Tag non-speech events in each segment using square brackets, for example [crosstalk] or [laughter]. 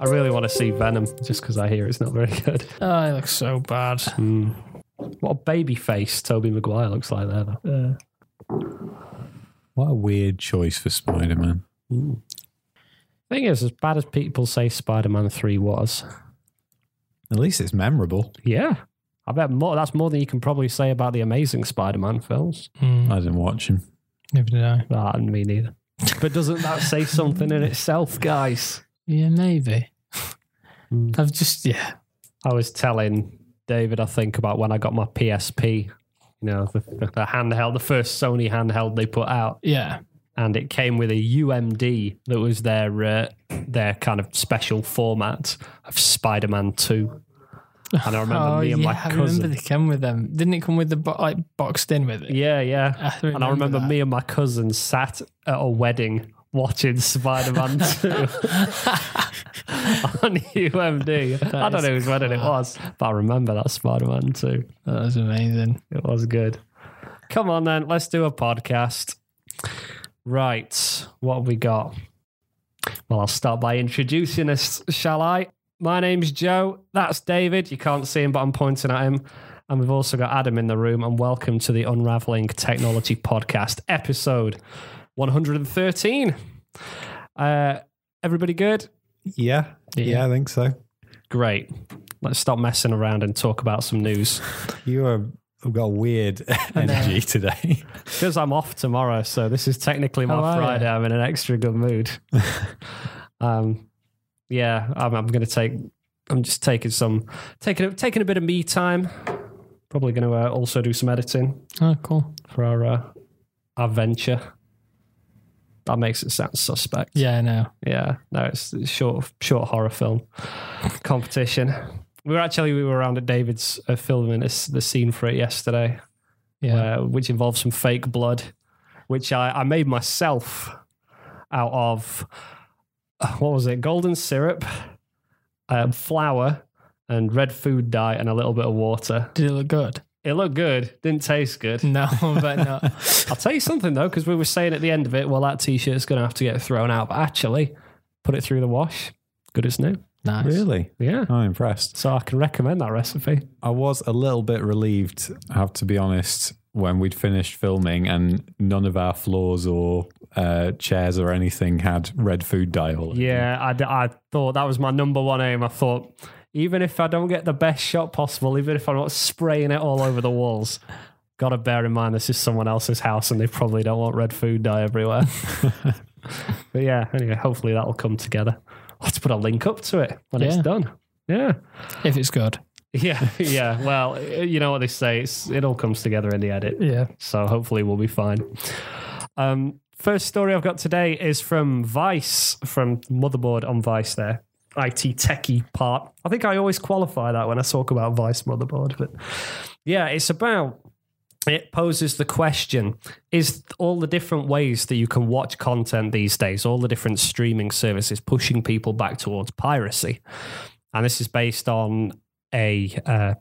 I really want to see Venom just because I hear it's not very good. Oh, [laughs] it looks so bad. Hmm. What a baby face Tobey Maguire looks like there. Though. What a weird choice for Spider Man. Hmm. Thing is, as bad as people say Spider-Man Three was, At least it's memorable. yeah, I bet more. That's more than you can probably say about the Amazing Spider-Man films. Mm, I didn't watch him. neither did I. Ah, me neither. But doesn't that say something in itself, guys? Yeah, maybe. Mm. I've just yeah. I was telling David, I think, about when I got my PSP. You know, the, the, the handheld, the first Sony handheld they put out, Yeah. And it came with a UMD that was their uh, their kind of special format of Spider-Man Two. And I remember oh, me and yeah, my I remember cousin. they came with them. Didn't it come with the bo- like boxed in with it? Yeah, yeah. I and I remember that. me and my cousin sat at a wedding watching Spider-Man [laughs] 2 on UMD. I don't know whose wedding it was, but I remember that Spider-Man 2. That was amazing. It was good. Come on then, let's do a podcast. Right, what have we got? Well, I'll start by introducing us, shall I? My name's Joe. That's David. You can't see him, but I'm pointing at him. And we've also got Adam in the room. And welcome to the Unraveling Technology Podcast, episode 113. Uh, everybody good? Yeah. Yeah, I think so. Great. Let's stop messing around and talk about some news. You are, have got a weird [laughs] energy today. [laughs] Because I'm off tomorrow, so this is technically my Friday. I'm in an extra good mood. [laughs] um, yeah, I'm, I'm going to take. I'm just taking some, taking a, taking a bit of me time. Probably going to uh, also do some editing Oh, cool. for our uh, our venture. That makes it sound suspect. Yeah, I know. Yeah, no, it's short short horror film competition. We were actually we were around at David's uh, filming this, the scene for it yesterday Yeah. uh, which involved some fake blood, which I, I made myself out of uh, what was it? Golden syrup, uh, flour, and red food dye, and a little bit of water. Did it look good? It looked good. Didn't taste good. No, [laughs] but not. I'll tell you something though, because we were saying at the end of it, well, that t-shirt's going to have to get thrown out. But actually, put it through the wash, good as new. Nice. really? Yeah. I'm impressed. So I can recommend that recipe. I was a little bit relieved, I have to be honest, when we'd finished filming and none of our floors or uh, chairs or anything had red food dye all over. Yeah, I, d- I thought that was my number one aim. I thought, even if I don't get the best shot possible, even if I'm not spraying it all over the walls, got to bear in mind this is someone else's house and they probably don't want red food dye everywhere. [laughs] but yeah, anyway, hopefully that'll come together. Let's put a link up to it when it's done. Yeah. If it's good. [laughs] Yeah, yeah. Well, you know what they say, it's, it all comes together in the edit. Yeah. So hopefully we'll be fine. Um, first story I've got today is from Vice, from Motherboard on Vice there. IT techie part. I think I always qualify that when I talk about Vice Motherboard, but yeah, it's about it poses the question is all the different ways that you can watch content these days, all the different streaming services pushing people back towards piracy. And this is based on a uh,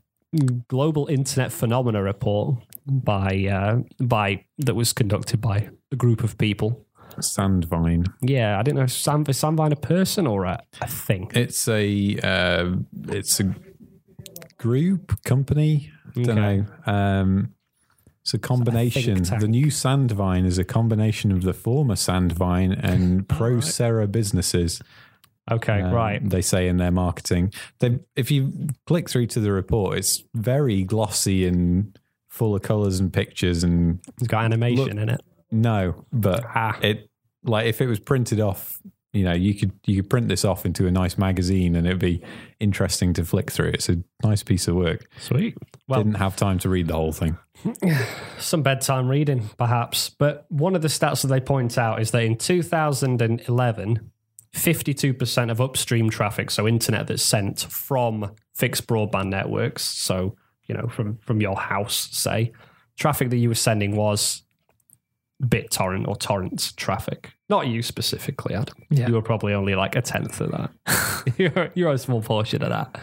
global internet phenomena report by uh, by that was conducted by a group of people. Sandvine. Yeah, I didn't know Sam is Sandvine a person or a, a thing. It's a uh, it's a group company. Don't Okay. know. Um, it's a combination. the new Sandvine is a combination of the former Sandvine and Procera businesses. Okay, um, right. They say in their marketing. They, if you click through to the report, it's very glossy and full of colors and pictures and It's got animation look- in it. no, but Ah. it like if it was printed off, you know, you could you could print this off into a nice magazine and it'd be interesting to flick through. It's a nice piece of work. Sweet. Well, Didn't have time to read the whole thing. [sighs] some bedtime reading, perhaps. But one of the stats that they point out is that in 2011, 52% of upstream traffic, so internet that's sent from fixed broadband networks, so you know from from your house, say, traffic that you were sending was BitTorrent or torrent traffic. Not you specifically, Adam. Yeah. You were probably only like a tenth of that. [laughs] you're, you're a small portion of that.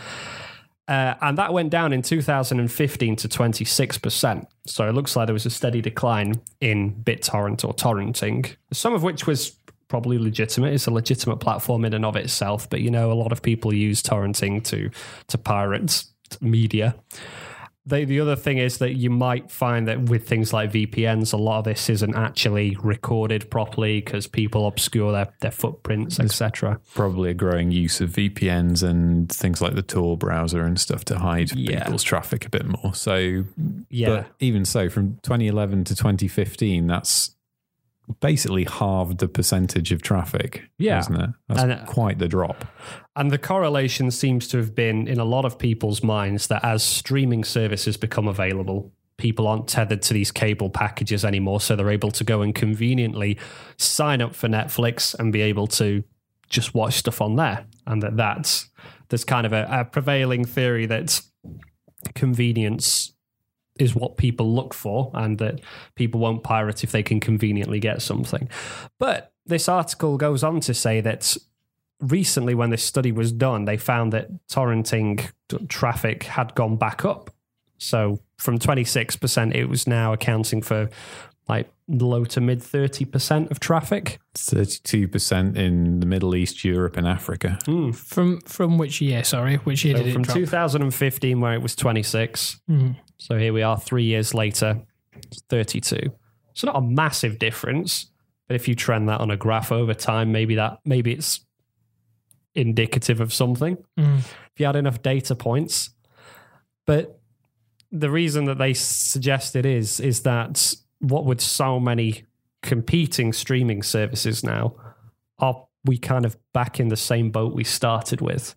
Uh, and that went down in 2015 to 26%. So it looks like there was a steady decline in BitTorrent or torrenting, some of which was probably legitimate. It's a legitimate platform in and of itself, but you know, a lot of people use torrenting to to pirate media. The, the other thing is that you might find that with things like VPNs, a lot of this isn't actually recorded properly because people obscure their, their footprints, etc. Probably a growing use of VPNs and things like the Tor browser and stuff to hide Yeah. people's traffic a bit more. So, Yeah. but even so, from 2011 to 2015, that's basically halved the percentage of traffic. Yeah. isn't it? That's And, uh, quite the drop. And the correlation seems to have been in a lot of people's minds that as streaming services become available, people aren't tethered to these cable packages anymore. So they're able to go and conveniently sign up for Netflix and be able to just watch stuff on there. And that that's, there's kind of a, a prevailing theory that convenience is what people look for and that people won't pirate if they can conveniently get something. But this article goes on to say that recently when this study was done they found that torrenting traffic had gone back up so from 26% it was now accounting for like low to mid 30% of traffic 32% in the Middle East, Europe, and Africa. From from which year? Sorry, which year so did from it drop? 2015 where it was 26 Mhm. So here we are 3 years later it's 32 so not a massive difference but if you trend that on a graph over time maybe that maybe it's indicative of something Mm. if you had enough data points. But the reason that they suggest it is is that what with so many competing streaming services now, are we kind of back in the same boat we started with?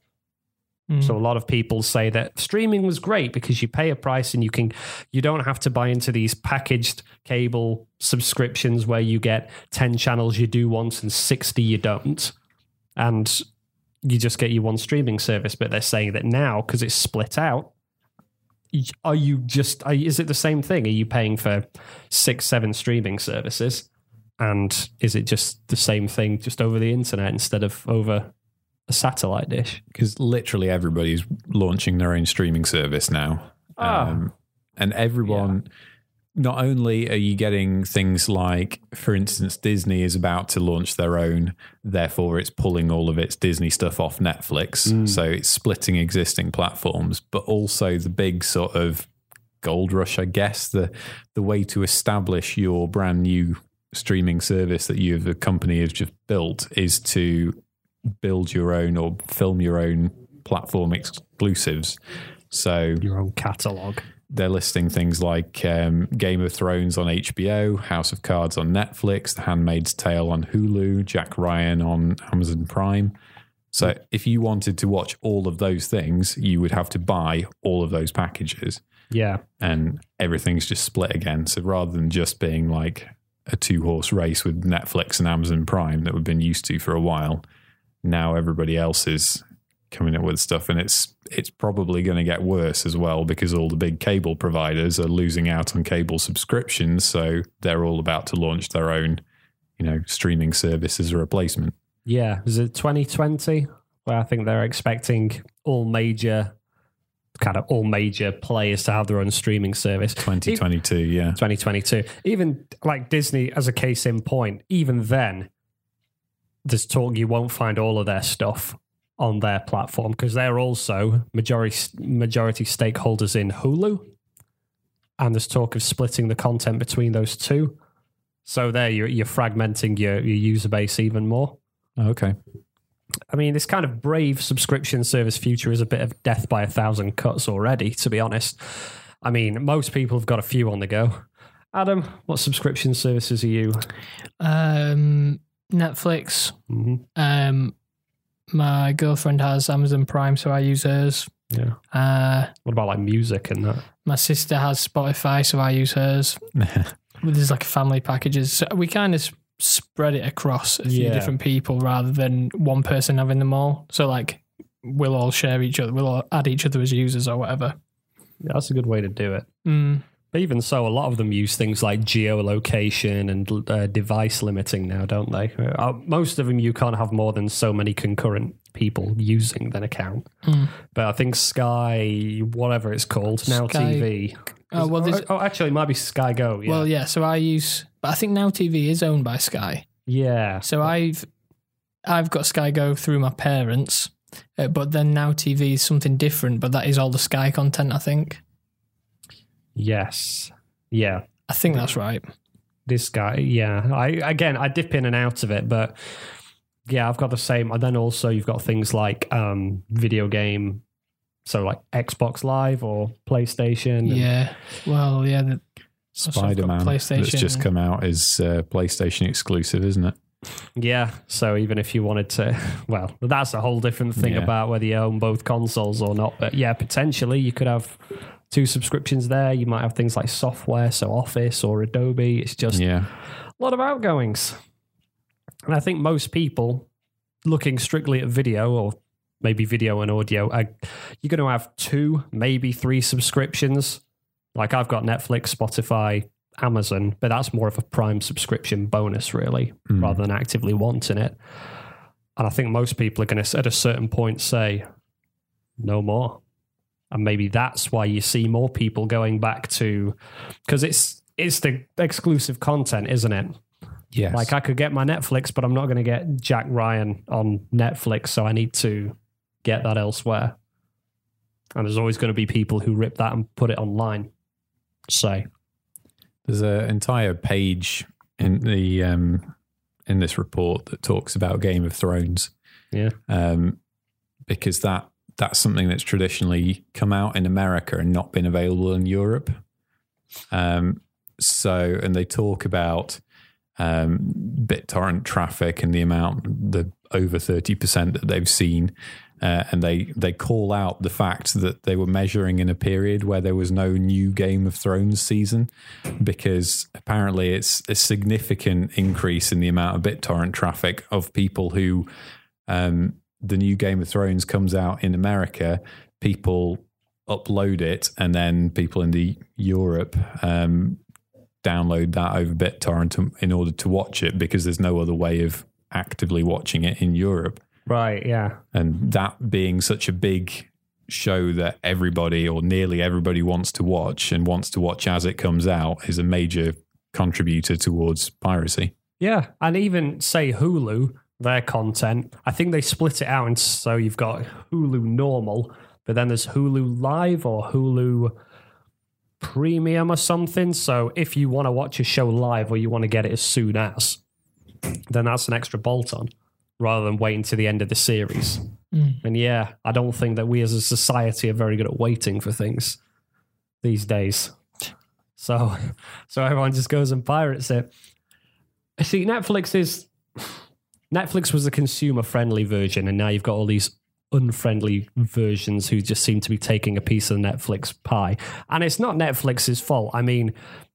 Mm. So a lot of people say that streaming was great because you pay a price and you can you don't have to buy into these packaged cable subscriptions where you get 10 channels you do once and 60 you don't. And you just get your one streaming service, but they're saying that now because it's split out, are you just are, is it the same thing? Are you paying for six, seven streaming services, and is it just the same thing just over the internet instead of over a satellite dish? Because literally everybody's launching their own streaming service now. Ah. Um, and everyone, not only are you getting things like, for instance, Disney is about to launch their own, therefore it's pulling all of its Disney stuff off Netflix. So it's splitting existing platforms, but also the big sort of gold rush, I guess, the the way to establish your brand new streaming service that you the company has just built is to build your own or film your own platform exclusives. So Your own catalog. they're listing things like um, Game of Thrones on HBO, House of Cards on Netflix, The Handmaid's Tale on Hulu, Jack Ryan on Amazon Prime. So if you wanted to watch all of those things, you would have to buy all of those packages Yeah, and everything's just split again. So rather than just being like a two horse race with Netflix and Amazon Prime that we've been used to for a while, now everybody else is coming up with stuff and it's it's probably going to get worse as well because all the big cable providers are losing out on cable subscriptions so they're all about to launch their own you know streaming service as a replacement yeah. Is it 2020 where I think they're expecting all major, kind of all major players to have their own streaming service. 2022 yeah 2022. Even like Disney, as a case in point, even then, there's talk you won't find all of their stuff on their platform because they're also majority majority stakeholders in Hulu, and there's talk of splitting the content between those two. So there, you're, you're fragmenting your, your user base even more. okay I mean, this kind of brave subscription service future is a bit of death by a thousand cuts already, to be honest. I mean, most people have got a few on the go. Adam, what subscription services are you? Um, Netflix. Mm-hmm. Um, my girlfriend has Amazon Prime, so I use hers. Yeah. Uh, What about like music and that? my sister has Spotify, so I use hers. [laughs] There's like family packages. So we kind of spread it across a few Yeah. different people rather than one person having them all. So like we'll all share each other. We'll all add each other as users or whatever. Yeah, that's a good way to do it. Mm. But even so, a lot of them use things like geolocation and uh, device limiting now, don't they? Uh, most of them, you can't have more than so many concurrent people using an account. But I think Sky, whatever it's called, now Sky- TV. Oh, well, there's- oh, actually, it might be Sky Go. Yeah. Well, yeah. So I use, but I think now TV is owned by Sky. yeah. So I've I've got Sky Go through my parents, uh, but then now TV is something different. But that is all the Sky content. I think. Yes. Yeah. I think that's right. this guy yeah i again i dip in and out of it but yeah i've got the same and then also you've got things like um video game so like xbox live or playstation Yeah. Well, yeah. The, Also, I've got Spider Man that's just come out is uh, PlayStation exclusive, isn't it? yeah so even if you wanted to [laughs] well that's a whole different thing Yeah. about whether you own both consoles or not but yeah potentially you could have two subscriptions there you might have things like software so office or adobe it's just Yeah. a lot of outgoings. And I think most people looking strictly at video or maybe video and audio, are, you're going to have two, maybe three subscriptions. Like I've got Netflix, Spotify, Amazon, but that's more of a prime subscription bonus, really, Mm. rather than actively wanting it. And I think most people are going to, at a certain point, say, no more. And maybe that's why you see more people going back to, because it's it's the exclusive content, isn't it? Yes. Like I could get my Netflix, but I'm not going to get Jack Ryan on Netflix, so I need to get that elsewhere. And there's always going to be people who rip that and put it online. So There's an entire page in the um, in this report that talks about Game of Thrones, yeah, um, because that that's something that's traditionally come out in America and not been available in Europe. Um, so, and they talk about um, BitTorrent traffic and the amount, the over thirty percent that they've seen, uh, and they they call out the fact that they were measuring in a period where there was no new Game of Thrones season, because apparently it's a significant increase in the amount of BitTorrent traffic of people who um, the new Game of Thrones comes out in America, people upload it, and then people in the Europe um, download that over BitTorrent in order to watch it because there's no other way of actively watching it in Europe. right, yeah, And that being such a big show that everybody or nearly everybody wants to watch and wants to watch as it comes out is a major contributor towards piracy. yeah. And even say Hulu, their content, I think they split it out, and so you've got Hulu normal, but then there's Hulu Live or Hulu Premium or something. So if you want to watch a show live or you want to get it as soon as, then that's an extra bolt on rather than waiting to the end of the series. Mm. And yeah, I don't think that we as a society are very good at waiting for things these days. So, [laughs] so everyone just goes and pirates it. See, Netflix is Netflix was a consumer friendly version, and now you've got all these unfriendly versions who just seem to be taking a piece of the Netflix pie. And it's not Netflix's fault. I mean,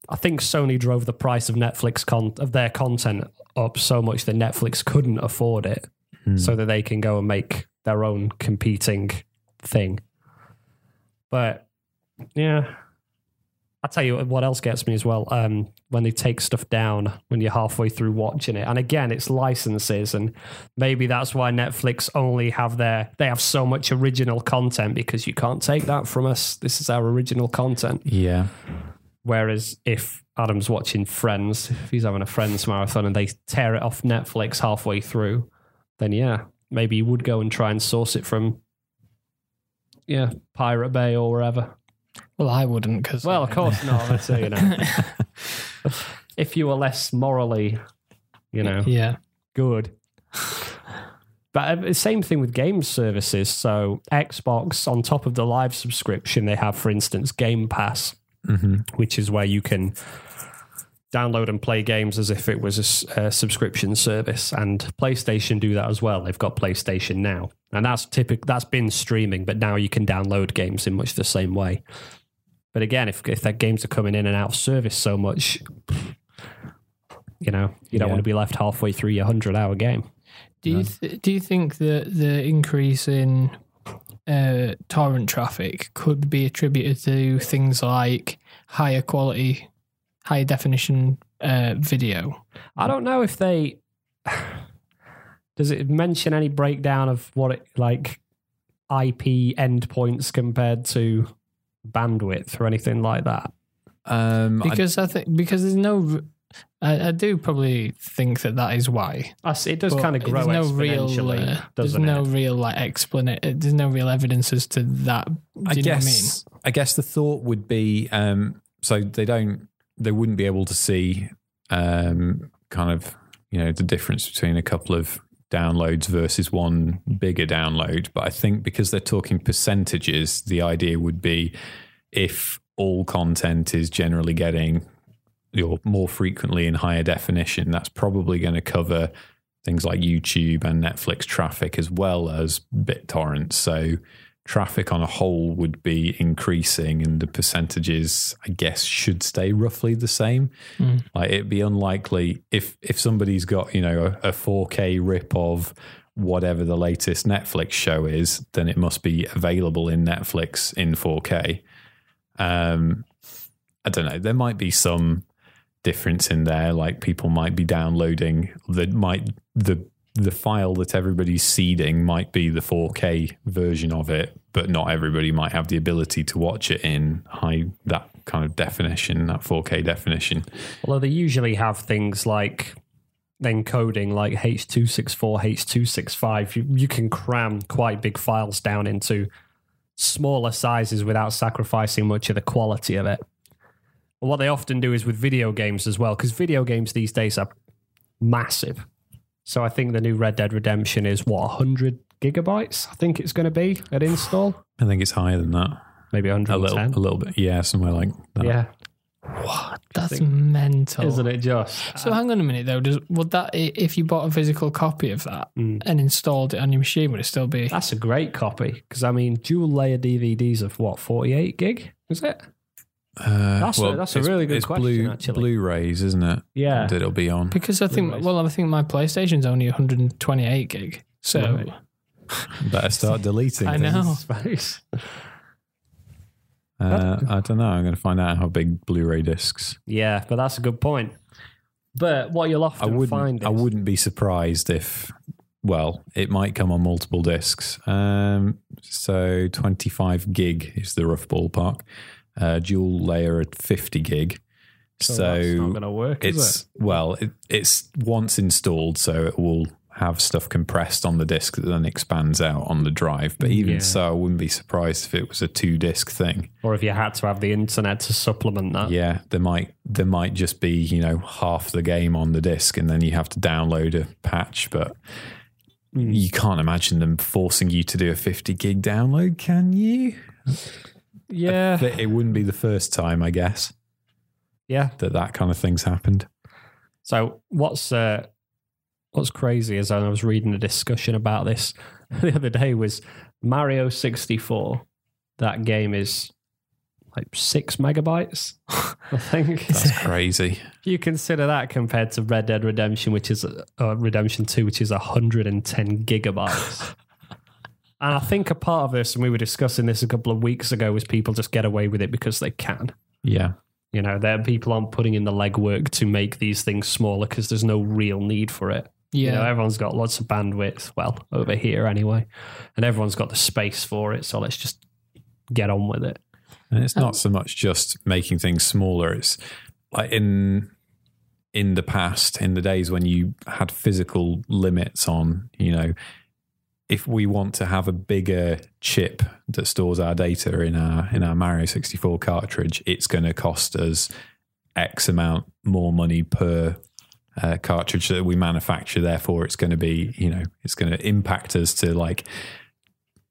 I think Sony drove the price of Netflix con- of their content up so much that Netflix couldn't afford it, hmm. so that they can go and make their own competing thing. But yeah, I'll tell you what else gets me as well. Um, when they take stuff down when you're halfway through watching it, and again, it's licenses, and maybe that's why Netflix only have their they have so much original content because you can't take that from us. This is our original content. Yeah. Whereas if Adam's watching Friends, if he's having a Friends marathon and they tear it off Netflix halfway through, then yeah, maybe he would go and try and source it from yeah Pirate Bay or wherever. Well, I wouldn't because Well, of course not. That's it, you know. [laughs] if you were less morally, you know, yeah, good. But uh, the same thing with game services. So Xbox, on top of the live subscription, they have, for instance, Game Pass, hmm which is where you can download and play games as if it was a subscription service. And PlayStation do that as well. They've got PlayStation Now, and that's typical. That's been streaming, but now you can download games in much the same way. But again, if if their games are coming in and out of service so much, you know, you don't Yeah. want to be left halfway through your hundred hour game. Do you th- do you think that the increase in uh, torrent traffic could be attributed to things like higher quality, higher definition uh, video. I don't know if they. [sighs] Does it mention any breakdown of what it like IP endpoints compared to bandwidth or anything like that? Um, Because I, think because there's no, I, I do probably think that that is why. I see, it does kind of grow There's no real, exponentially, uh, there's no it? real like explanation. There's no real evidence as to that. Do I you know what I mean? guess I, guess the thought would be um, so they don't they wouldn't be able to see um, kind of you know the difference between a couple of downloads versus one bigger download. But I think because they're talking percentages, the idea would be if all content is generally getting or more frequently in higher definition, that's probably going to cover things like YouTube and Netflix traffic as well as BitTorrent. So traffic on a whole would be increasing and the percentages I guess should stay roughly the same. Mm. Like it'd be unlikely if if somebody's got, you know, a, a 4K rip of whatever the latest Netflix show is, then it must be available in Netflix in 4K. Um I don't know. There might be some difference in there. Like people might be downloading that might the the file that everybody's seeding might be the 4K version of it, but not everybody might have the ability to watch it in high that kind of definition, that 4K definition. Although they usually have things like encoding like H264, H265. You, you can cram quite big files down into smaller sizes without sacrificing much of the quality of it. What they often do is with video games as well, because video games these days are massive. So I think the new Red Dead Redemption is what, 100 gigabytes? I think it's going to be at install. I think it's higher than that. Maybe A 110. little, a little bit. Yeah, somewhere like that. Yeah. What? That's think- mental. Isn't it Josh? So hang on a minute though. Does would that if you bought a physical copy of that Mm. and installed it on your machine, would it still be? That's a great copy because I mean, dual layer DVDs of what forty eight gig is it? Uh, That's a- that's a really good it's question, Blue, actually. Blu-rays, isn't it? Yeah, That it'll be on. Because I think Blu-rays. well, I think my PlayStation's only 128 gig. So Right. [laughs] Better start deleting. I know. Space. Uh, I don't know. I'm going to find out how big Blu-ray discs. Yeah, but that's a good point. But what you'll I often wouldn't. find is I wouldn't be surprised if. Well, it might come on multiple discs. Um, so 25 gig is the rough ballpark. Uh, dual layer at 50 gig. so, So, that's not going to work. Is it's well, it, it's once installed, so it will have stuff compressed on the disk that then expands out on the drive. But even Yeah. so, I wouldn't be surprised if it was a two disc thing. Or if you had to have the internet to supplement that. Yeah, there might there might just be you know half the game on the disc, and then you have to download a patch. But you can't imagine them forcing you to do a fifty gig download, can you? Yeah, It wouldn't be the first time, I guess, yeah. that that kind of thing's happened. So what's uh, what's crazy is I was reading a discussion about this [laughs] the other day was Mario sixty four. That game is like six megabytes, [laughs] I think. That's crazy. If you consider that compared to Red Dead Redemption, which is uh, Redemption Two, which is hundred and ten gigabytes. [laughs] and I think a part of this, and we were discussing this a couple of weeks ago, was people just get away with it because they can. Yeah, You know, there people aren't putting in the legwork to make these things smaller because there's no real need for it. yeah, You know, everyone's got lots of bandwidth. Well, over here anyway, and everyone's got the space for it. So let's just get on with it. and it's not um, so much just making things smaller. It's like in in the past, in the days when you had physical limits on, you know, if we want to have a bigger chip that stores our data in our in our Mario 64 cartridge, it's going to cost us X amount more money per uh, cartridge that we manufacture. Therefore, it's going to be, you know, it's going to impact us to like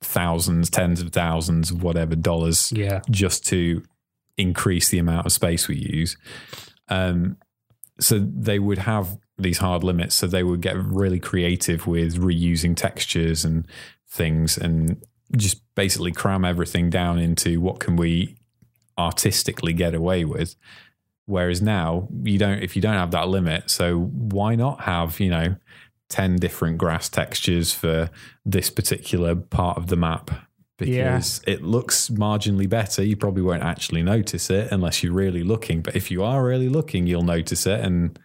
thousands, tens of thousands, whatever dollars Yeah, just to increase the amount of space we use. Um, so they would have these hard limits. So they would get really creative with reusing textures and things and just basically cram everything down into what can we artistically get away with. Whereas now you don't, if you don't have that limit, so why not have, you know, 10 different grass textures for this particular part of the map? because it looks marginally better. You probably won't actually notice it unless you're really looking. But if you are really looking, you'll notice it. And,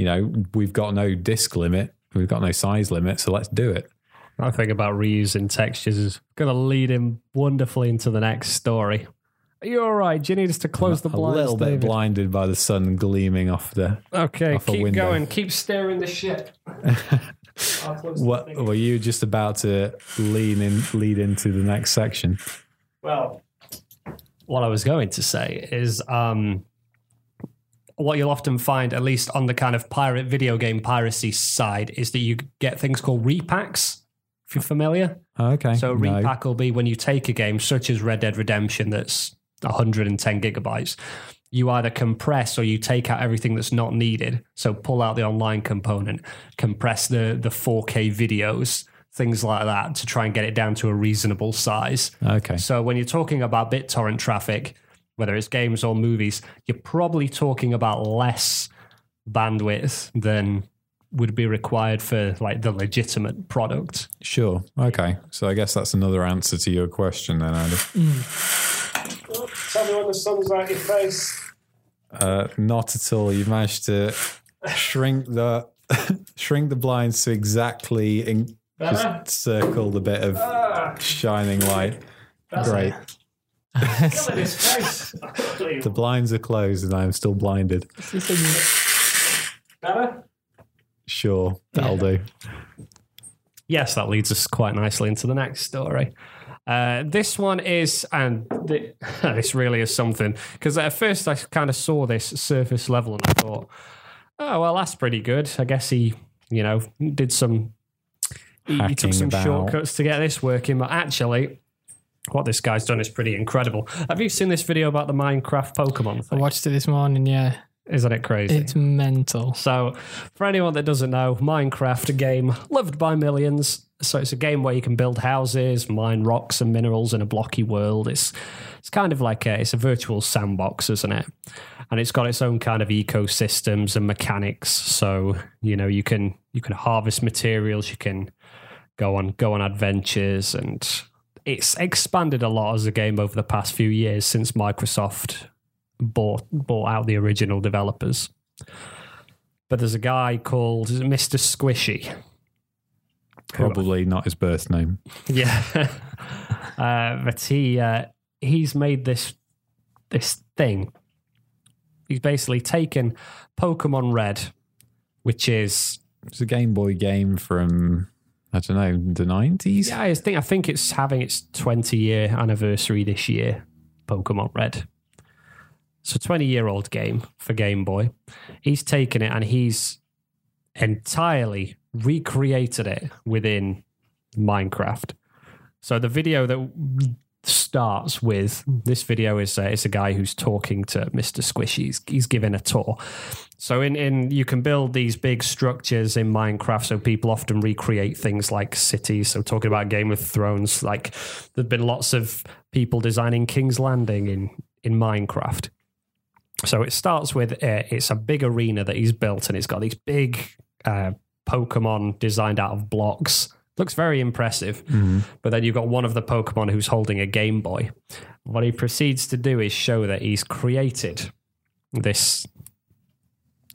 you know, we've got no disk limit, we've got no size limit. So let's do it. I think about reusing textures is going to lead him wonderfully into the next story. Are you all right? Do you need us to close the blinds? a little bit David? blinded by the sun gleaming off the. Okay, off keep window. going. Keep staring the ship. [laughs] I'll close the What were you just about to lean in, lead into the next section? Well, what I was going to say is um, what you'll often find, at least on the kind of pirate video game piracy side, is that you get things called repacks. If you're familiar, Oh, okay. so No. repack will be when you take a game such as Red Dead Redemption that's 110 gigabytes. You either compress or you take out everything that's not needed. So pull out the online component, compress the the 4K videos, things like that, to try and get it down to a reasonable size. Okay. So when you're talking about BitTorrent traffic, whether it's games or movies, you're probably talking about less bandwidth than would be required for like the legitimate product. Sure. Okay. So I guess that's another answer to your question then, Andy. Tell me when the sun's out your face. Uh, not at all. You've managed to shrink the [laughs] shrink the blinds to exactly in, just circle the bit of shining light. Great. his face. [laughs] The blinds are closed and I'm still blinded. Better? Sure, that'll do. Yes, that leads us quite nicely into the next story. Uh, this one is, and th- [laughs] this really is something, because at first I kind of saw this surface level and I thought, oh, well, that's pretty good. I guess he, you know, did some, he, he took some about. shortcuts to get this working, but actually, what this guy's done is pretty incredible. Have you seen this video about the Minecraft Pokemon I watched it this morning. Yeah, Isn't it crazy? it's mental. So, for anyone that doesn't know, Minecraft, a game loved by millions. So, it's a game where you can build houses, mine rocks and minerals in a blocky world. It's it's kind of like a, it's a virtual sandbox, isn't it? And it's got its own kind of ecosystems and mechanics. So, you know, you can you can harvest materials, you can go on go on adventures, and it's expanded a lot as a game over the past few years since Microsoft bought bought out the original developers but there's a guy called Mr. Squishy. Probably not his birth name. Yeah, [laughs] uh, but he uh, he's made this this thing. He's basically taken Pokemon Red, which is It's a Game Boy game from I don't know in the nineties. yeah, I think I think it's having its 20 year anniversary this year. Pokemon Red. So, 20 year old game for Game Boy. He's taken it and he's entirely recreated it within Minecraft. So the video that starts with this video is uh, it's a guy who's talking to Mr. Squishy. He's, he's giving a tour. So in in you can build these big structures in Minecraft. So people often recreate things like cities. So talking about Game of Thrones, like there've been lots of people designing King's Landing in in Minecraft. So it starts with uh, it's a big arena that he's built, and it's got these big uh, Pokemon designed out of blocks. Looks very impressive. But then you've got one of the Pokemon who's holding a Game Boy. What he proceeds to do is show that he's created this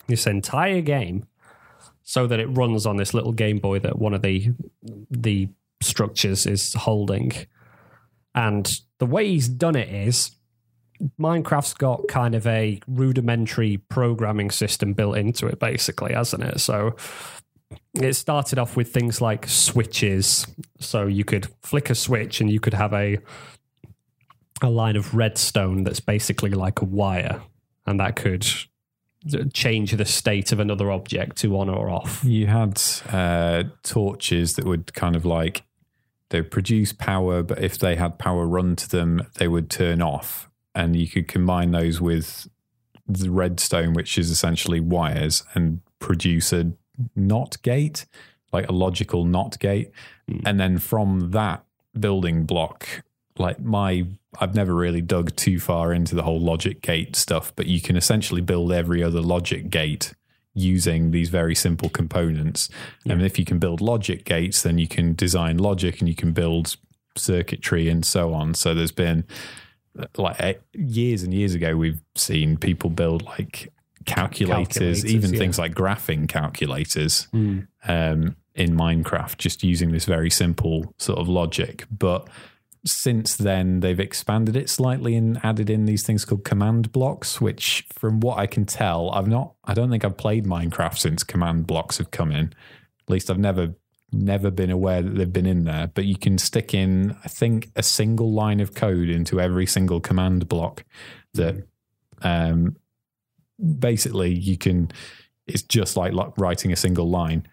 this entire game so that it runs on this little Game Boy that one of the the structures is holding. And the way he's done it is Minecraft's got kind of a rudimentary programming system built into it, basically, hasn't it? So it started off with things like switches. So you could flick a switch and you could have a a line of redstone that's basically like a wire, and that could change the state of another object to on or off. You had uh, torches that would kind of like they produce power, but if they had power run to them, they would turn off, and you could combine those with the redstone, which is essentially wires, and produce a not gate, like a logical not gate, and then from that building block, like my. I've never really dug too far into the whole logic gate stuff, but you can essentially build every other logic gate using these very simple components. And if you can build logic gates, then you can design logic and you can build circuitry and so on. So there's been like eh, years and years ago, we've seen people build like calculators, Calculators, even yeah. things like graphing calculators um, in Minecraft, just using this very simple sort of logic. But since then, they've expanded it slightly and added in these things called command blocks, which, from what I can tell, I've not, I don't think I've played Minecraft since command blocks have come in. At least I've never never been aware that they've been in there. But you can stick in i think a single line of code into every single command block that um basically you can it's just like writing a single line.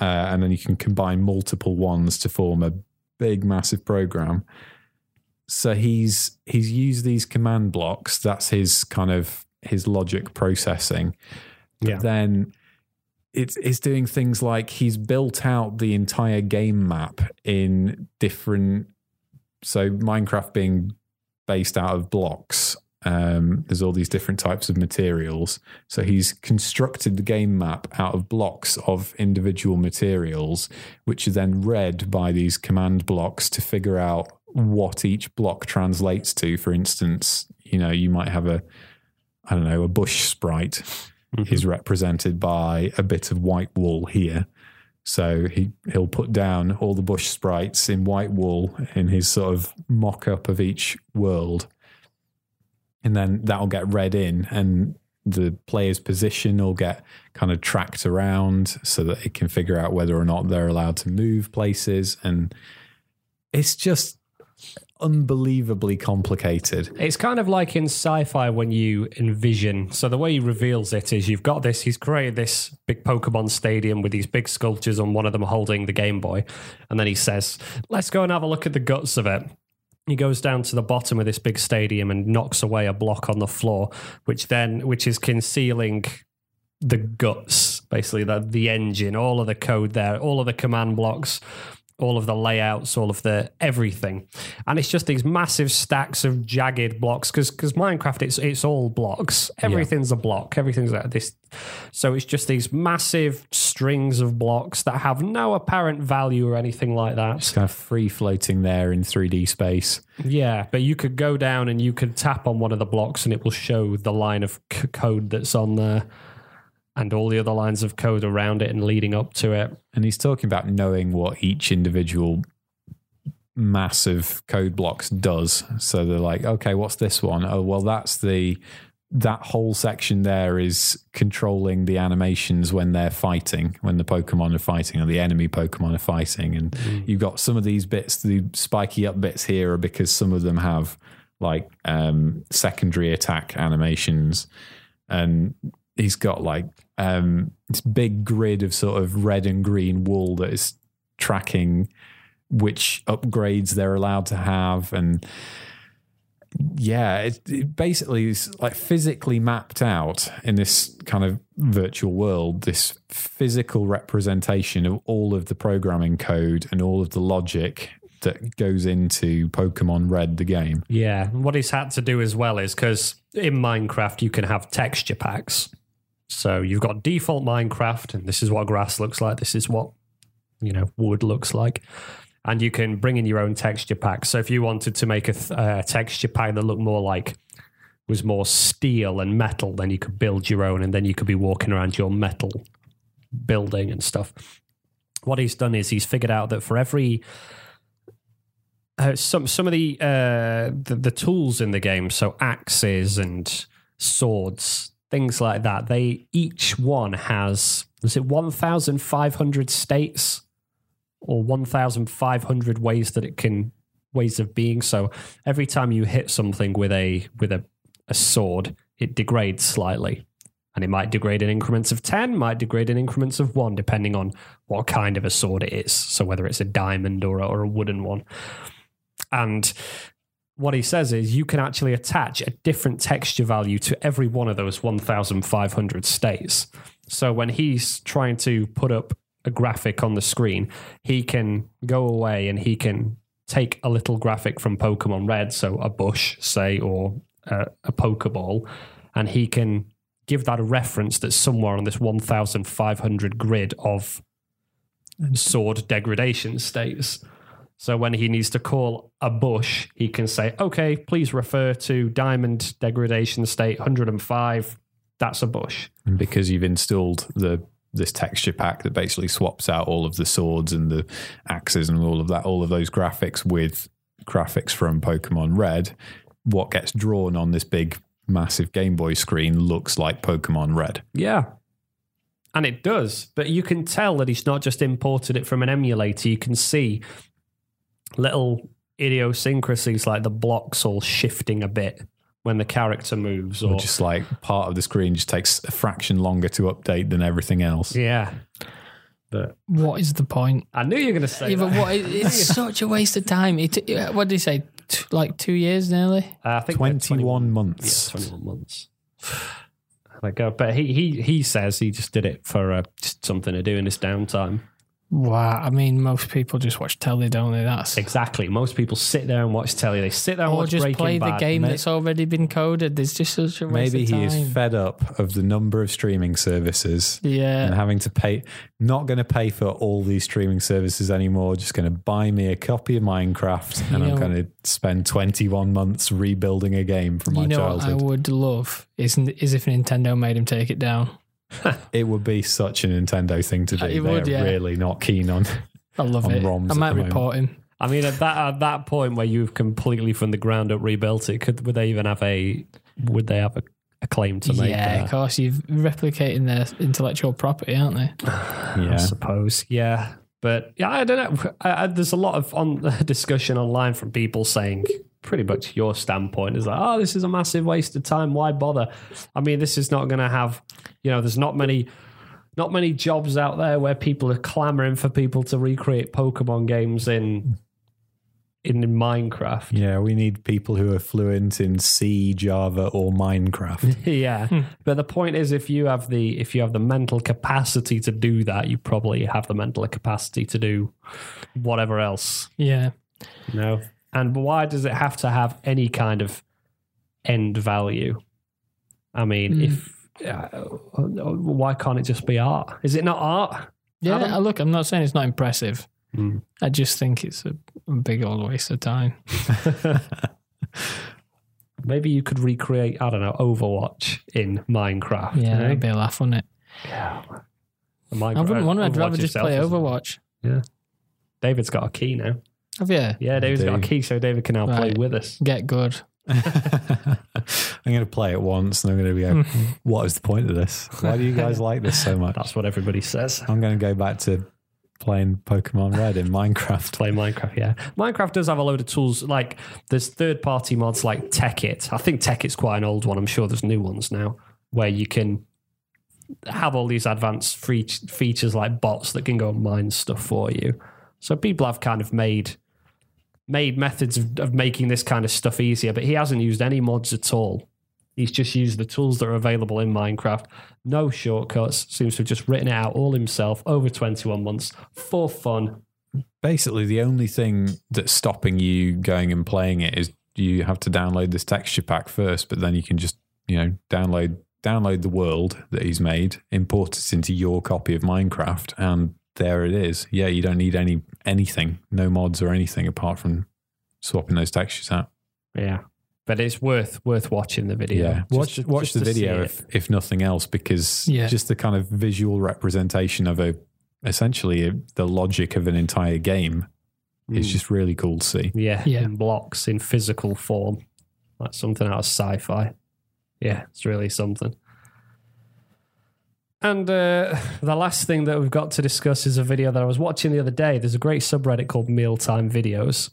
Uh, and then you can combine multiple ones to form a big massive program. So he's he's used these command blocks. That's his kind of his logic processing. Yeah. then it's it's doing things like he's built out the entire game map in different so minecraft being based out of blocks um, there's all these different types of materials so he's constructed the game map out of blocks of individual materials which are then read by these command blocks to figure out what each block translates to for instance you know you might have a i don't know a bush sprite is represented by a bit of white wool here. So he he'll put down all the bush sprites in white wool in his sort of mock up of each world. And then that'll get read in and the player's position will get kind of tracked around so that it can figure out whether or not they're allowed to move places. And it's just unbelievably complicated. It's kind of like in sci-fi when you envision. So the way he reveals it is you've got this. He's created this big Pokemon stadium with these big sculptures, and one of them holding the Game Boy, and then he says, "Let's go and have a look at the guts of it." He goes down to the bottom of this big stadium and knocks away a block on the floor, which then which is concealing the guts, basically the the engine, all of the code there, all of the command blocks, all of the layouts, all of the everything, and it's just these massive stacks of jagged blocks because because Minecraft it's it's all blocks, everything's a block, everything's like this, so it's just these massive strings of blocks that have no apparent value or anything like that. It's kind of free floating there in 3D space. Yeah, but you could go down and you could tap on one of the blocks and it will show the line of c- code that's on there and all the other lines of code around it and leading up to it. And he's talking about knowing what each individual massive code blocks does. So they're like, okay, what's this one? Oh, well, that's the that whole section there is controlling the animations when they're fighting, when the Pokemon are fighting or the enemy Pokemon are fighting. And you've got some of these bits, the spiky up bits here are because some of them have like um, secondary attack animations. And he's got like um, this big grid of sort of red and green wool that is tracking which upgrades they're allowed to have and yeah it, it basically is like physically mapped out in this kind of virtual world this physical representation of all of the programming code and all of the logic that goes into pokemon red the game Yeah, what he's had to do as well is because in Minecraft you can have texture packs. So you've got default Minecraft, and this is what grass looks like. This is what you know wood looks like, and you can bring in your own texture pack. So if you wanted to make a th- uh, texture pack that looked more like was more steel and metal, then you could build your own, and then you could be walking around your metal building and stuff. What he's done is he's figured out that for every uh, some some of the, uh, the the tools in the game, so axes and swords, things like that. They each one has is it one thousand five hundred states or one thousand five hundred ways that it can ways of being. So every time you hit something with a with a, a sword, it degrades slightly. And it might degrade in increments of 10, might degrade in increments of 1, depending on what kind of a sword it is. So whether it's a diamond or a, or a wooden one. And what he says is you can actually attach a different texture value to every one of those 1,500 states. So when he's trying to put up a graphic on the screen, he can go away and he can take a little graphic from Pokemon Red, so a bush, say, or a, a Pokeball, and he can give that a reference that's somewhere on this 1,500 grid of sword degradation states. So when he needs to call a bush, he can say, okay, please refer to diamond degradation state 105. That's a bush. And because you've installed the this texture pack that basically swaps out all of the swords and the axes and all of that, all of those graphics with graphics from Pokemon Red, what gets drawn on this big, massive Game Boy screen looks like Pokemon Red. Yeah. And it does, but you can tell that he's not just imported it from an emulator. You can see little idiosyncrasies like the blocks all shifting a bit when the character moves or, Or just like part of the screen just takes a fraction longer to update than everything else. yeah. But What is the point? I knew you were going to say Yeah, but that. what? it- It's such a waste of time. It, what did he say? T- like two years nearly. Uh, I think 21 Yeah, months. 21 months. [sighs] Like, uh, but he, he he says he just did it for uh, just something to do in his downtime. Wow. I mean, most people just watch telly, don't they? That's Exactly. Most people sit there and watch telly. They sit there and or watch just Breaking play the Bad. game May- that's already been coded. There's just such a waste Maybe of he time. is fed up of the number of streaming services Yeah. and having to pay, not going to pay for all these streaming services anymore, just going to buy me a copy of Minecraft and You I'm going to spend 21 months rebuilding a game from my you know what I would love is, is if Nintendo made him take it down. [laughs] it would be such a Nintendo thing to do. It They're would, yeah. really not keen on. I love On it. ROMs I at might the moment. report him. I mean, at that at that point where you've completely from the ground up rebuilt it, could would they even have a would they have a, a claim to make? Yeah, there? of course. You're replicating their intellectual property, aren't they? [sighs] I Yeah. suppose. Yeah, but yeah, I don't know. I, I, there's a lot of on [laughs] discussion online from people saying pretty much your standpoint is like, oh, this is a massive waste of time. Why bother? I mean, this is not going to have, you know, there's not many. Not many jobs out there where people are clamoring for people to recreate Pokemon games in in Minecraft. Yeah, we need people who are fluent in C, Java, or Minecraft. [laughs] yeah hmm. but the point is if you have the if you have the mental capacity to do that you probably have the mental capacity to do whatever else Yeah. you know and why does it have to have any kind of end value i mean Mm. if uh, why can't it just be art is it not art Yeah, Adam? uh, look, I'm not saying it's not impressive. Mm. I just think it's a, big old waste of time. [laughs] maybe you could recreate i don't know overwatch in minecraft Yeah, eh? that'd be a laugh, wouldn't it? yeah I wouldn't want to. I'd rather just play Overwatch. Yeah, david's got a key now Have you? Yeah, David's got a key, so David can now play with us. Get good. [laughs] I'm going to play it once and I'm going to be like, [laughs] what is the point of this? Why do you guys like this so much? That's what everybody says. I'm going to go back to playing Pokemon Red in Minecraft. Play Minecraft, yeah. Minecraft does have a load of tools. Like there's third party mods like Tekkit. I think Tekkit's quite an old one. I'm sure there's new ones now where you can have all these advanced free features like bots that can go and mine stuff for you. So people have kind of made made methods of, of making this kind of stuff easier, but he hasn't used any mods at all. He's just used the tools that are available in Minecraft. No shortcuts. Seems to have just written it out all himself over 21 months for fun. Basically, the only thing that's stopping you going and playing it is you have to download this texture pack first, but then you can just, you know, download download the world that he's made, import it into your copy of Minecraft, and there it is. Yeah, you don't need any anything, no mods or anything apart from swapping those textures out. Yeah. But it's worth worth watching the video. Yeah, Just watch to- watch the to see video it. if if nothing else, because Yeah. just the kind of visual representation of a essentially a, the logic of an entire game is Mm. just really cool to see. yeah, Yeah. in blocks in physical form, like something out of sci-fi. Yeah, it's really something. And uh, [laughs] the last thing that we've got to discuss is a video that I was watching the other day. There's a great subreddit called Mealtime Videos,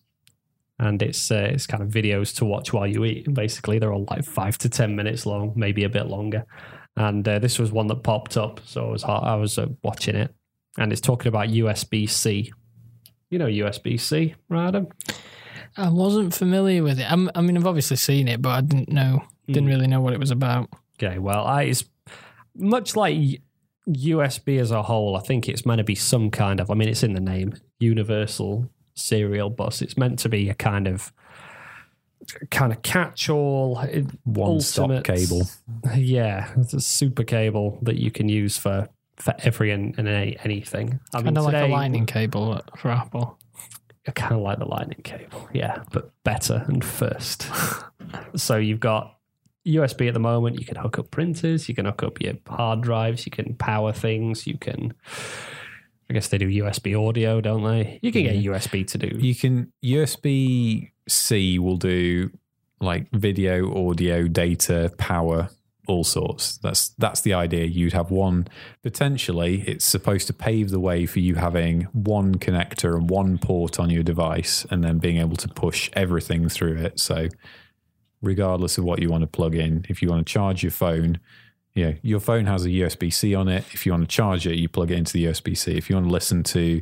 and it's uh, it's kind of videos to watch while you eat. Basically, they're all like five to ten minutes long, maybe a bit longer. And uh, this was one that popped up, so I was I was uh, watching it, and it's talking about USB C. You know USB C, right? Adam? I wasn't familiar with it. I'm, I mean, I've obviously seen it, but I didn't know, didn't really know what it was about. Okay, well, I, it's much like USB as a whole. I think it's meant to be some kind of. I mean, it's in the name, universal serial bus. It's meant to be a kind of kind of catch-all, One stop cable. Yeah, it's a super cable that you can use for for every and, and any, anything. I mean, Kind of like a lightning cable for Apple. I kind of like the lightning cable, yeah, but better and first. [laughs] so you've got USB at the moment. You can hook up printers. You can hook up your hard drives. You can power things. You can. I guess they do USB audio, don't they? You can get USB to do. You can USB C will do like video, audio, data, power, all sorts. That's that's the idea. You'd have one potentially. It's supposed to pave the way for you having one connector and one port on your device, and then being able to push everything through it. So, regardless of what you want to plug in, if you want to charge your phone, you know, your phone has a USB C on it. If you want to charge it, you plug it into the USB C. If you want to listen to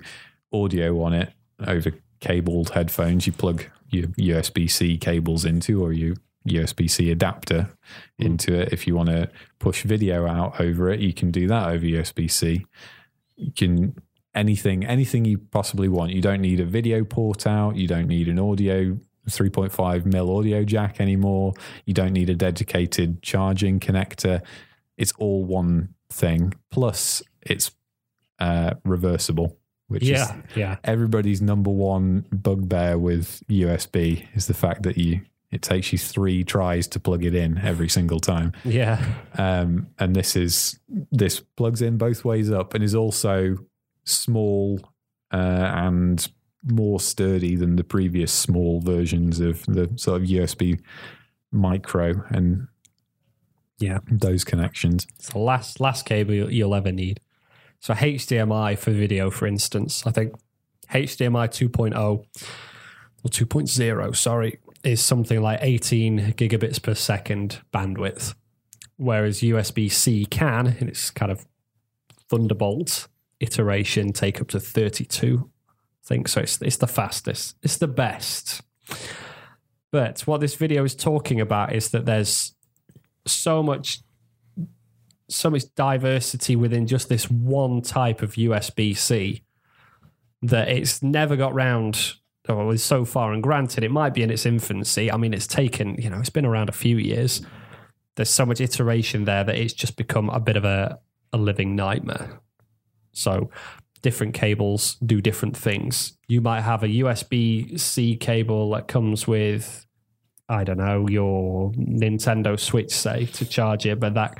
audio on it over cabled headphones, you plug your USB C cables into or your USB C adapter hmm. into it. If you want to push video out over it, you can do that over USB C. You can anything anything you possibly want. You don't need a video port out. You don't need an audio 3.5 mil audio jack anymore. You don't need a dedicated charging connector. It's all one thing. Plus, it's uh, reversible, which is yeah, yeah, everybody's number one bugbear with USB is the fact that you it takes you three tries to plug it in every single time. yeah. Um, and this is this plugs in both ways up and is also small uh, and more sturdy than the previous small versions of the sort of USB micro and Yeah. those connections. It's the last last cable you'll, you'll ever need. So HDMI for video, for instance, I think HDMI 2.0 or 2.0, sorry, is something like 18 gigabits per second bandwidth, whereas USB C can, in its kind of Thunderbolt iteration, take up to 32. Think so. It's, it's the fastest. It's the best. But what this video is talking about is that there's so much so much diversity within just this one type of USB C that it's never got round well, so far. And granted, it might be in its infancy. I mean, it's taken, you know, it's been around a few years. There's so much iteration there that it's just become a bit of a, a living nightmare. So, different cables do different things. You might have a USB C cable that comes with, I don't know, your Nintendo Switch, say, to charge it, but that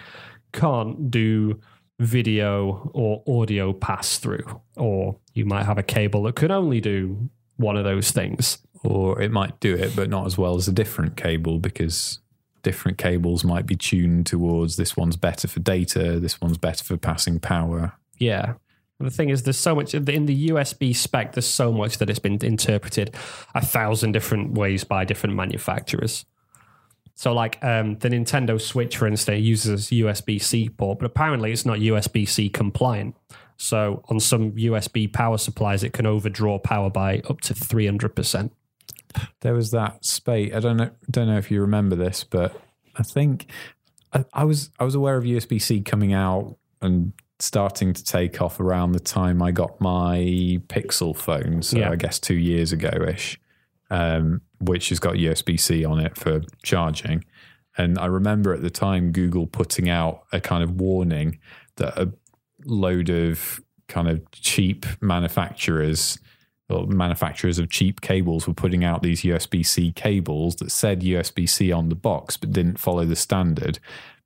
can't do video or audio pass through. Or you might have a cable that could only do one of those things. Or it might do it, but not as well as a different cable because different cables might be tuned towards this one's better for data, this one's better for passing power. Yeah. The thing is, there's so much in the USB spec, there's so much that it's been interpreted a thousand different ways by different manufacturers. So, like um, the Nintendo Switch, for instance, uses USB C port, but apparently it's not USB C compliant. So, on some USB power supplies, it can overdraw power by up to 300%. There was that spate. I don't know. Don't know if you remember this, but I think I, I was I was aware of USB C coming out and starting to take off around the time I got my Pixel phone. So Yeah. I guess two years ago ish, um, which has got USB C on it for charging. And I remember at the time Google putting out a kind of warning that a load of kind of cheap manufacturers or manufacturers of cheap cables were putting out these USB C cables that said USB C on the box but didn't follow the standard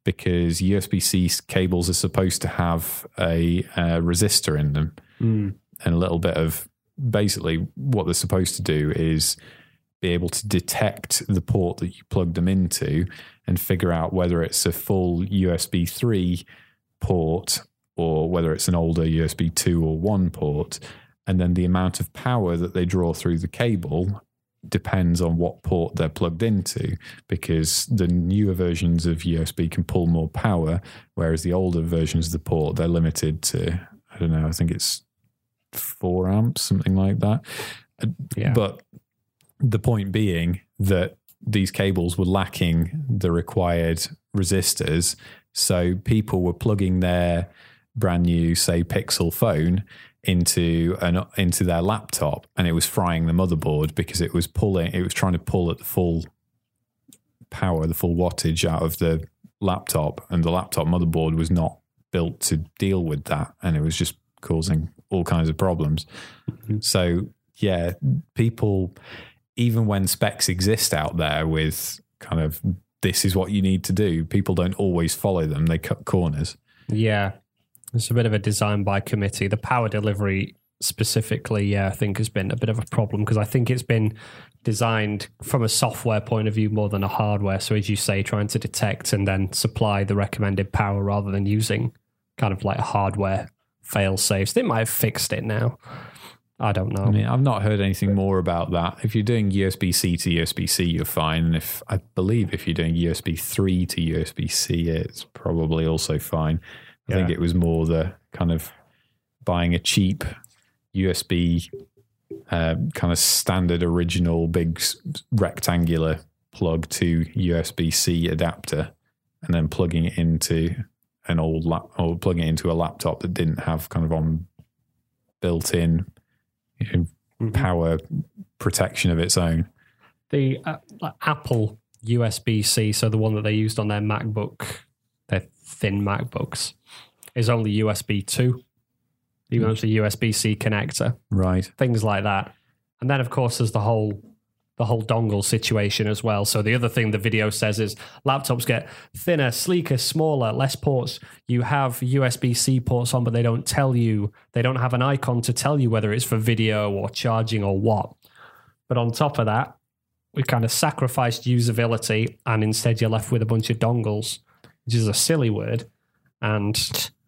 because USB C cables are supposed to have a, uh resistor in them and a little bit of basically what they're supposed to do is be able to detect the port that you plug them into and figure out whether it's a full USB 3 port or whether it's an older USB 2 or 1 port. And then the amount of power that they draw through the cable depends on what port they're plugged into because the newer versions of USB can pull more power, whereas the older versions of the port, they're limited to, I don't know, I think it's four amps, something like that. Uh, Yeah. But the point being that these cables were lacking the required resistors. So people were plugging their brand new, say, Pixel phone into an into their laptop, and it was frying the motherboard because it was pulling, it was trying to pull at the full power, the full wattage out of the laptop, and the laptop motherboard was not built to deal with that, and it was just causing all kinds of problems. Mm-hmm. So yeah, people, even when specs exist out there with kind of this is what you need to do, people don't always follow them. They cut corners. Yeah. It's a bit of a design by committee. The power delivery specifically, yeah, I think has been a bit of a problem because I think it's been designed from a software point of view more than a hardware. So, as you say, trying to detect and then supply the recommended power rather than using kind of like hardware fail safes. They might have fixed it now. I don't know. I mean, I've not heard anything more about that. If you're doing USB C to USB C, you're fine. And if I believe if you're doing USB 3 to USB C, it's probably also fine. I think it was more the kind of buying a cheap USB uh, kind of standard original big rectangular plug to USB C adapter and then plugging it into an old lap or plugging it into a laptop that didn't have kind of on built in you know, Mhm. power protection of its own. the uh, Apple USB C, so the one that they used on their MacBook, thin MacBooks, is only USB 2, even though it's a USB C connector, Right. things like that. And then, of course, there's the whole. The whole dongle situation as well. So the other thing the video says is laptops get thinner, sleeker, smaller, less ports. You have USB C ports on, but they don't tell you. They don't have an icon to tell you whether it's for video or charging or what. But on top of that, we've kind of sacrificed usability and instead you're left with a bunch of dongles, which is a silly word. And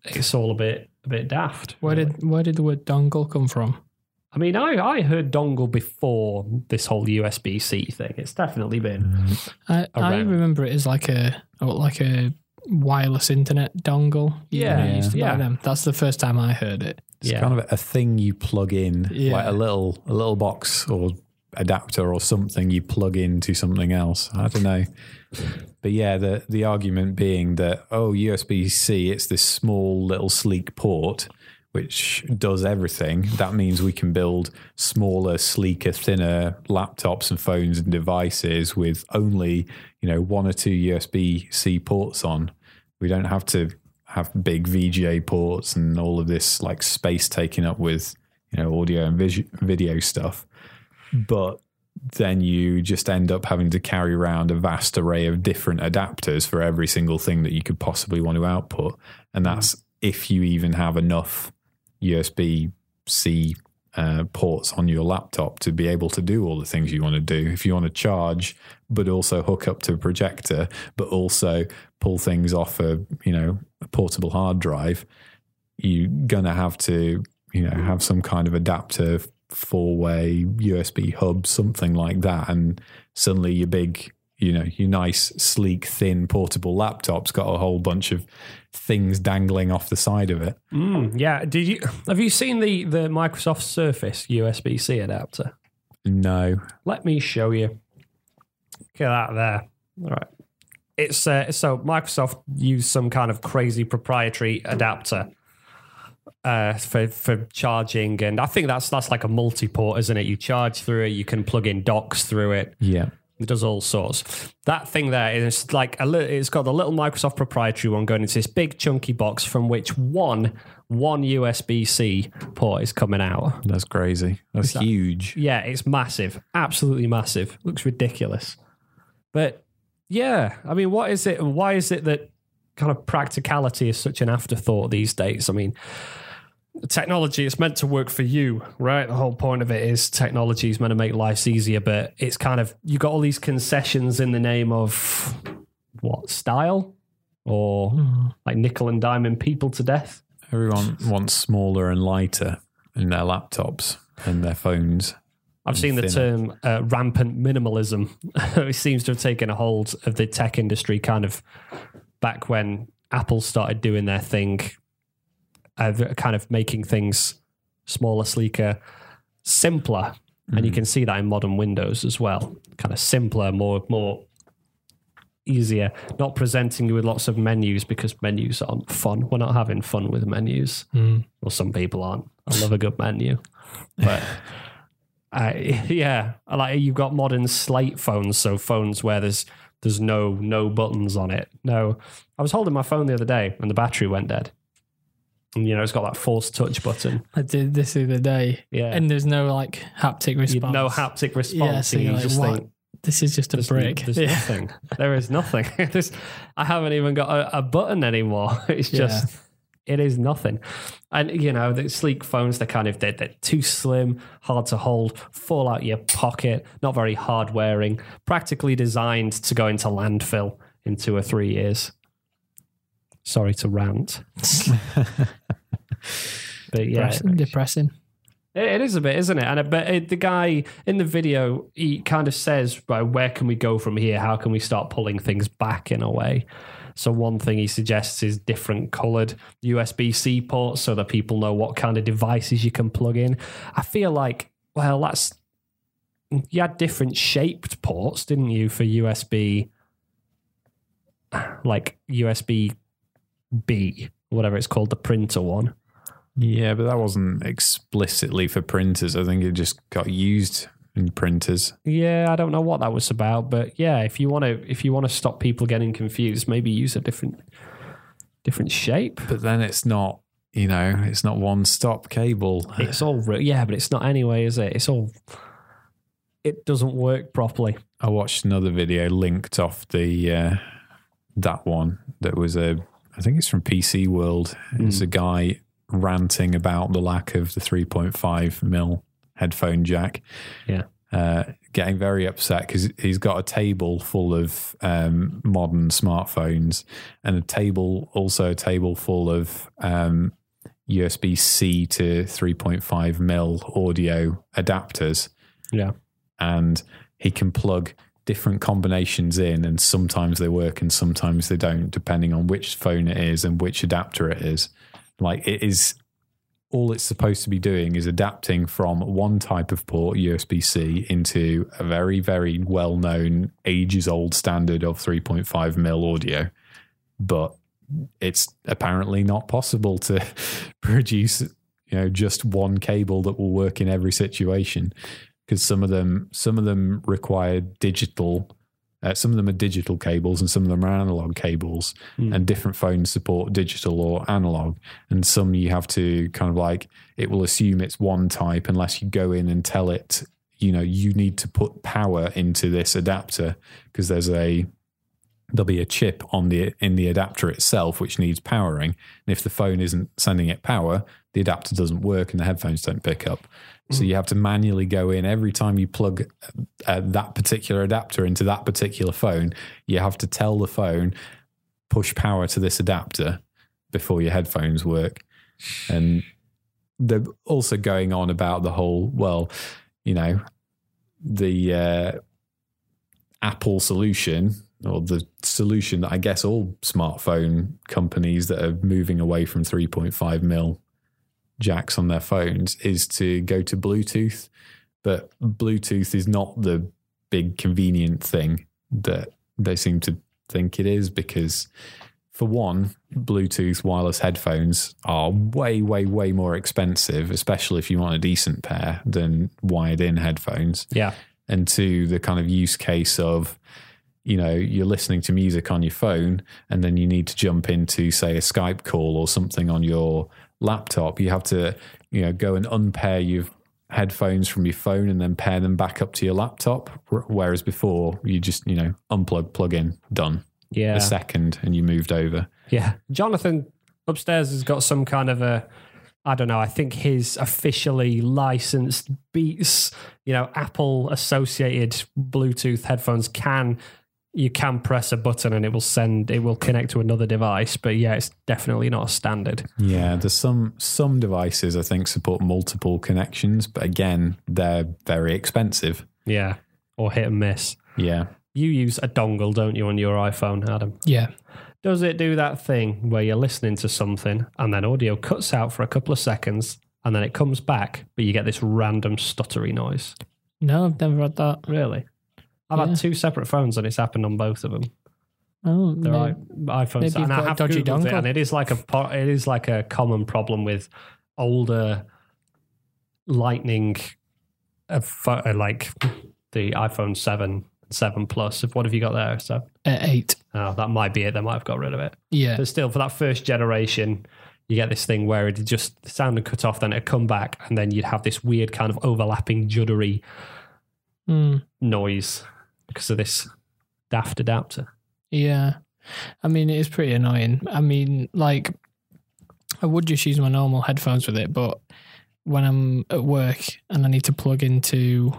it's all a bit a bit daft. Where did where did the word dongle come from? I mean I, I heard dongle before this whole USB C thing. It's definitely been I, I remember it as like a oh, like a wireless internet dongle. You Yeah, you used to buy yeah. them. That's the first time I heard it. It's Yeah. kind of a thing you plug in, Yeah. like a little a little box or adapter or something you plug into something else. I don't know. But yeah, the the argument being that oh USB C, it's this small little sleek port which does everything. That means we can build smaller, sleeker, thinner laptops and phones and devices with only you know one or two USB C ports on. We don't have to have big VGA ports and all of this like space taken up with you know audio and vis- video stuff. But then you just end up having to carry around a vast array of different adapters for every single thing that you could possibly want to output. And that's if you even have enough USB C uh, ports on your laptop to be able to do all the things you want to do. If you want to charge, but also hook up to a projector, but also pull things off a you know a portable hard drive, you're gonna have to you know have some kind of adapter, four way USB hub, something like that, and suddenly your big you know your nice sleek thin portable laptop's got a whole bunch of things dangling off the side of it. Mm, yeah. Did you have you seen the the Microsoft Surface USB C adapter? No, Let me show you. Look at that there. All right. It's uh, so Microsoft used some kind of crazy proprietary adapter uh, for for charging, and I think that's that's like a multi-port, isn't it? You charge through it, you can plug in docks through it. yeah, It does all sorts. That thing there is like a li- it's got the little Microsoft proprietary one going into this big chunky box from which one one USB C port is coming out. that's crazy. That's that- huge. Yeah, it's massive, absolutely massive. Looks ridiculous. But yeah, I mean, what is it? Why is it that kind of practicality is such an afterthought these days? I mean, technology is meant to work for you, right? The whole point of it is technology is meant to make lives easier, but it's kind of you got all these concessions in the name of what style or like nickel and diamond people to death. Everyone wants smaller and lighter in their laptops and their phones. I've seen the term uh, rampant minimalism. [laughs] it seems to have taken a hold of the tech industry kind of back when Apple started doing their thing, uh, kind of making things smaller, sleeker, simpler. And you can see that in modern Windows as well. Kind of simpler, more more easier. Not presenting you with lots of menus because menus aren't fun. We're not having fun with menus. Well, some people aren't. I love a good menu, but [laughs] uh, yeah, like you've got modern slate phones, so phones where there's there's no no buttons on it. No, I was holding my phone the other day and the battery went dead. And, you know, it's got that force touch button. I did this the other day, Yeah. and there's no like haptic response. no haptic response. Yeah, so you're like, just what? think, This is just a there's, brick. there's Yeah. nothing. There is nothing. [laughs] I haven't even got a, a button anymore. [laughs] It's just, it is nothing. And, you know, the sleek phones, they're kind of, they're, they're too slim, hard to hold, fall out your pocket, not very hard wearing, practically designed to go into landfill in two or three years. Sorry to rant. [laughs] but yeah, Depressing. depressing. it it is a bit, isn't it? And I bet it, the guy in the video, he kind of says, right, where can we go from here? How can we start pulling things back in a way? So one thing he suggests is different colored USB-C ports so that people know what kind of devices you can plug in. I feel like, well, that's you had different shaped ports, didn't you, for USB, like USB B, whatever it's called, the printer one. Yeah, but that wasn't explicitly for printers. I think it just got used in printers. Yeah, I don't know what that was about, but yeah, if you want to, if you want to stop people getting confused, maybe use a different, different shape. But then it's not, you know, it's not one stop cable. It's all re- yeah, but it's not anyway, is it? It's all. It doesn't work properly. I watched another video linked off the uh, that one that was a I think it's from PC World. It's a guy ranting about the lack of the 3.5 mil headphone jack. Yeah. Uh, getting very upset because he's got a table full of um, modern smartphones and a table, also a table full of um, USB C to 3.5 mil audio adapters Yeah. and he can plug different combinations in and sometimes they work and sometimes they don't depending on which phone it is and which adapter it is like it is all it's supposed to be doing is adapting from one type of port USB-C into a very very well known ages old standard of 3.5 mil audio. But it's apparently not possible to [laughs] produce you know just one cable that will work in every situation because some of them some of them require digital uh, some of them are digital cables and some of them are analog cables and different phones support digital or analog. And some you have to kind of like it will assume it's one type unless you go in and tell it you know you need to put power into this adapter because there's a there'll be a chip on the in the adapter itself which needs powering. And if the phone isn't sending it power the adapter doesn't work and the headphones don't pick up. So you have to manually go in. Every time you plug uh, that particular adapter into that particular phone you have to tell the phone push power to this adapter before your headphones work. And they're also going on about the whole well you know the uh, apple solution or the solution that I guess all smartphone companies that are moving away from 3.5 mil jacks on their phones is to go to Bluetooth. But Bluetooth is not the big convenient thing that they seem to think it is because, for one, Bluetooth wireless headphones are way, way, way more expensive, especially if you want a decent pair than wired in headphones Yeah. and to the kind of use case of you know you're listening to music on your phone and then you need to jump into say a skype call or something on your laptop you have to you know go and unpair your headphones from your phone and then pair them back up to your laptop whereas before you just you know unplug plug in done Yeah. a second and you moved over Yeah. Jonathan upstairs has got some kind of a I don't know, I think his officially licensed Beats, you know, Apple associated Bluetooth headphones can you can press a button and it will send it will connect to another device, but yeah, it's definitely not a standard. yeah there's some some devices i think support multiple connections but again they're very expensive Yeah. Or hit and miss. yeah You use a dongle, don't you, on your iPhone, Adam? Yeah. Does it do that thing where you're listening to something and then audio cuts out for a couple of seconds and then it comes back, but you get this random stuttery noise? No, I've never had that. Really? I've Yeah. had two separate phones and it's happened on both of them. Oh, They're like iPhones, and I have dodgy Googled it, and it is like a it is like a common problem with older Lightning, uh, uh, like the iPhone seven, seven plus. What have you got there? So At eight. oh, that might be it. They might have got rid of it. Yeah. But still, for that first generation, you get this thing where it just the sound would cut off, then it'd come back, and then you'd have this weird kind of overlapping juddery Mm, noise because of this daft adapter. yeah. I mean, it is pretty annoying. I mean, like, I would just use my normal headphones with it, but when I'm at work and I need to plug into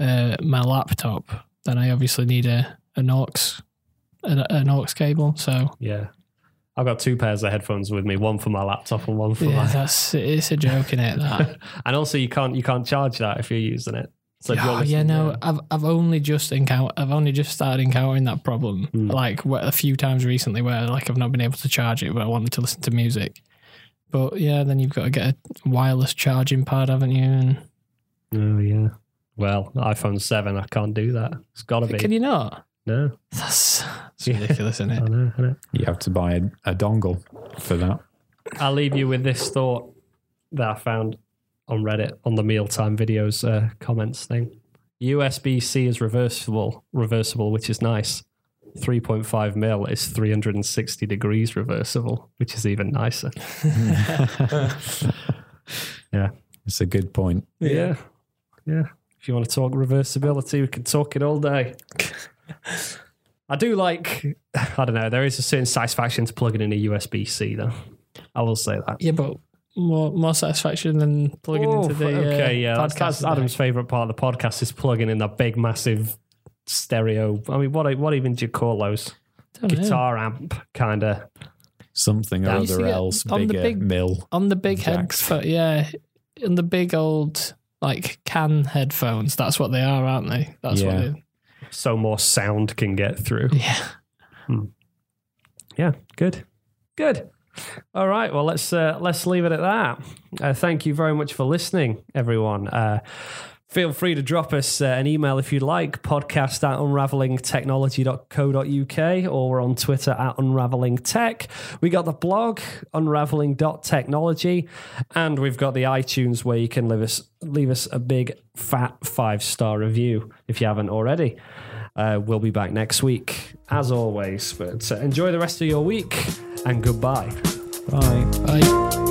uh, my laptop, then I obviously need a an aux an, an aux cable. So Yeah. I've got two pairs of headphones with me, one for my laptop and one for yeah, my that's it's a joke in it. That [laughs] and also you can't you can't charge that if you're using it. So if you're Oh, yeah, no, I've I've only just encountered I've only just started encountering that problem. Hmm. Like where, a few times recently, where like I've not been able to charge it, but I wanted to listen to music. But yeah, then you've got to get a wireless charging pad, haven't you? And Oh yeah. Well, iPhone seven, I can't do that. It's gotta be. can you not? no. That's, that's [laughs] Yeah. ridiculous, isn't I it? know, I know. You have to buy a, a dongle for that. I'll leave you with this thought that I found on Reddit on the mealtime videos uh, comments thing. USB C is reversible, reversible, which is nice. 3.5 mil is 360 degrees reversible, which is even nicer. [laughs] yeah. It's a good point. Yeah. Yeah. If you want to talk reversibility, we can talk it all day. [laughs] I do like, I don't know, there is a certain satisfaction to plugging in a USB C, though. I will say that. Yeah, but more more satisfaction than plugging Oh, into the okay, uh, yeah. That's, podcast. that's today. Adam's favorite part of the podcast is plugging in that big, massive stereo. I mean, what what even do you call those? Don't know. Guitar amp kind of. Something or Yeah, you see other else on the big- mill. on the big Jacks. heads, yeah, in the big old like can headphones. That's what they are, aren't they? That's Yeah. what. They, So more sound can get through. yeah. Yeah, good, good. All right, well let's uh, let's leave it at that. Uh, thank you very much for listening, everyone. Uh, feel free to drop us uh, an email if you'd like. Podcast at unravelingtechnology.co.uk or we're on Twitter at unravelingtech. We got the blog unraveling.technology, and we've got the iTunes where you can leave us leave us a big fat five star review if you haven't already. Uh, we'll be back next week, as always. But uh, enjoy the rest of your week and goodbye. Bye. Bye.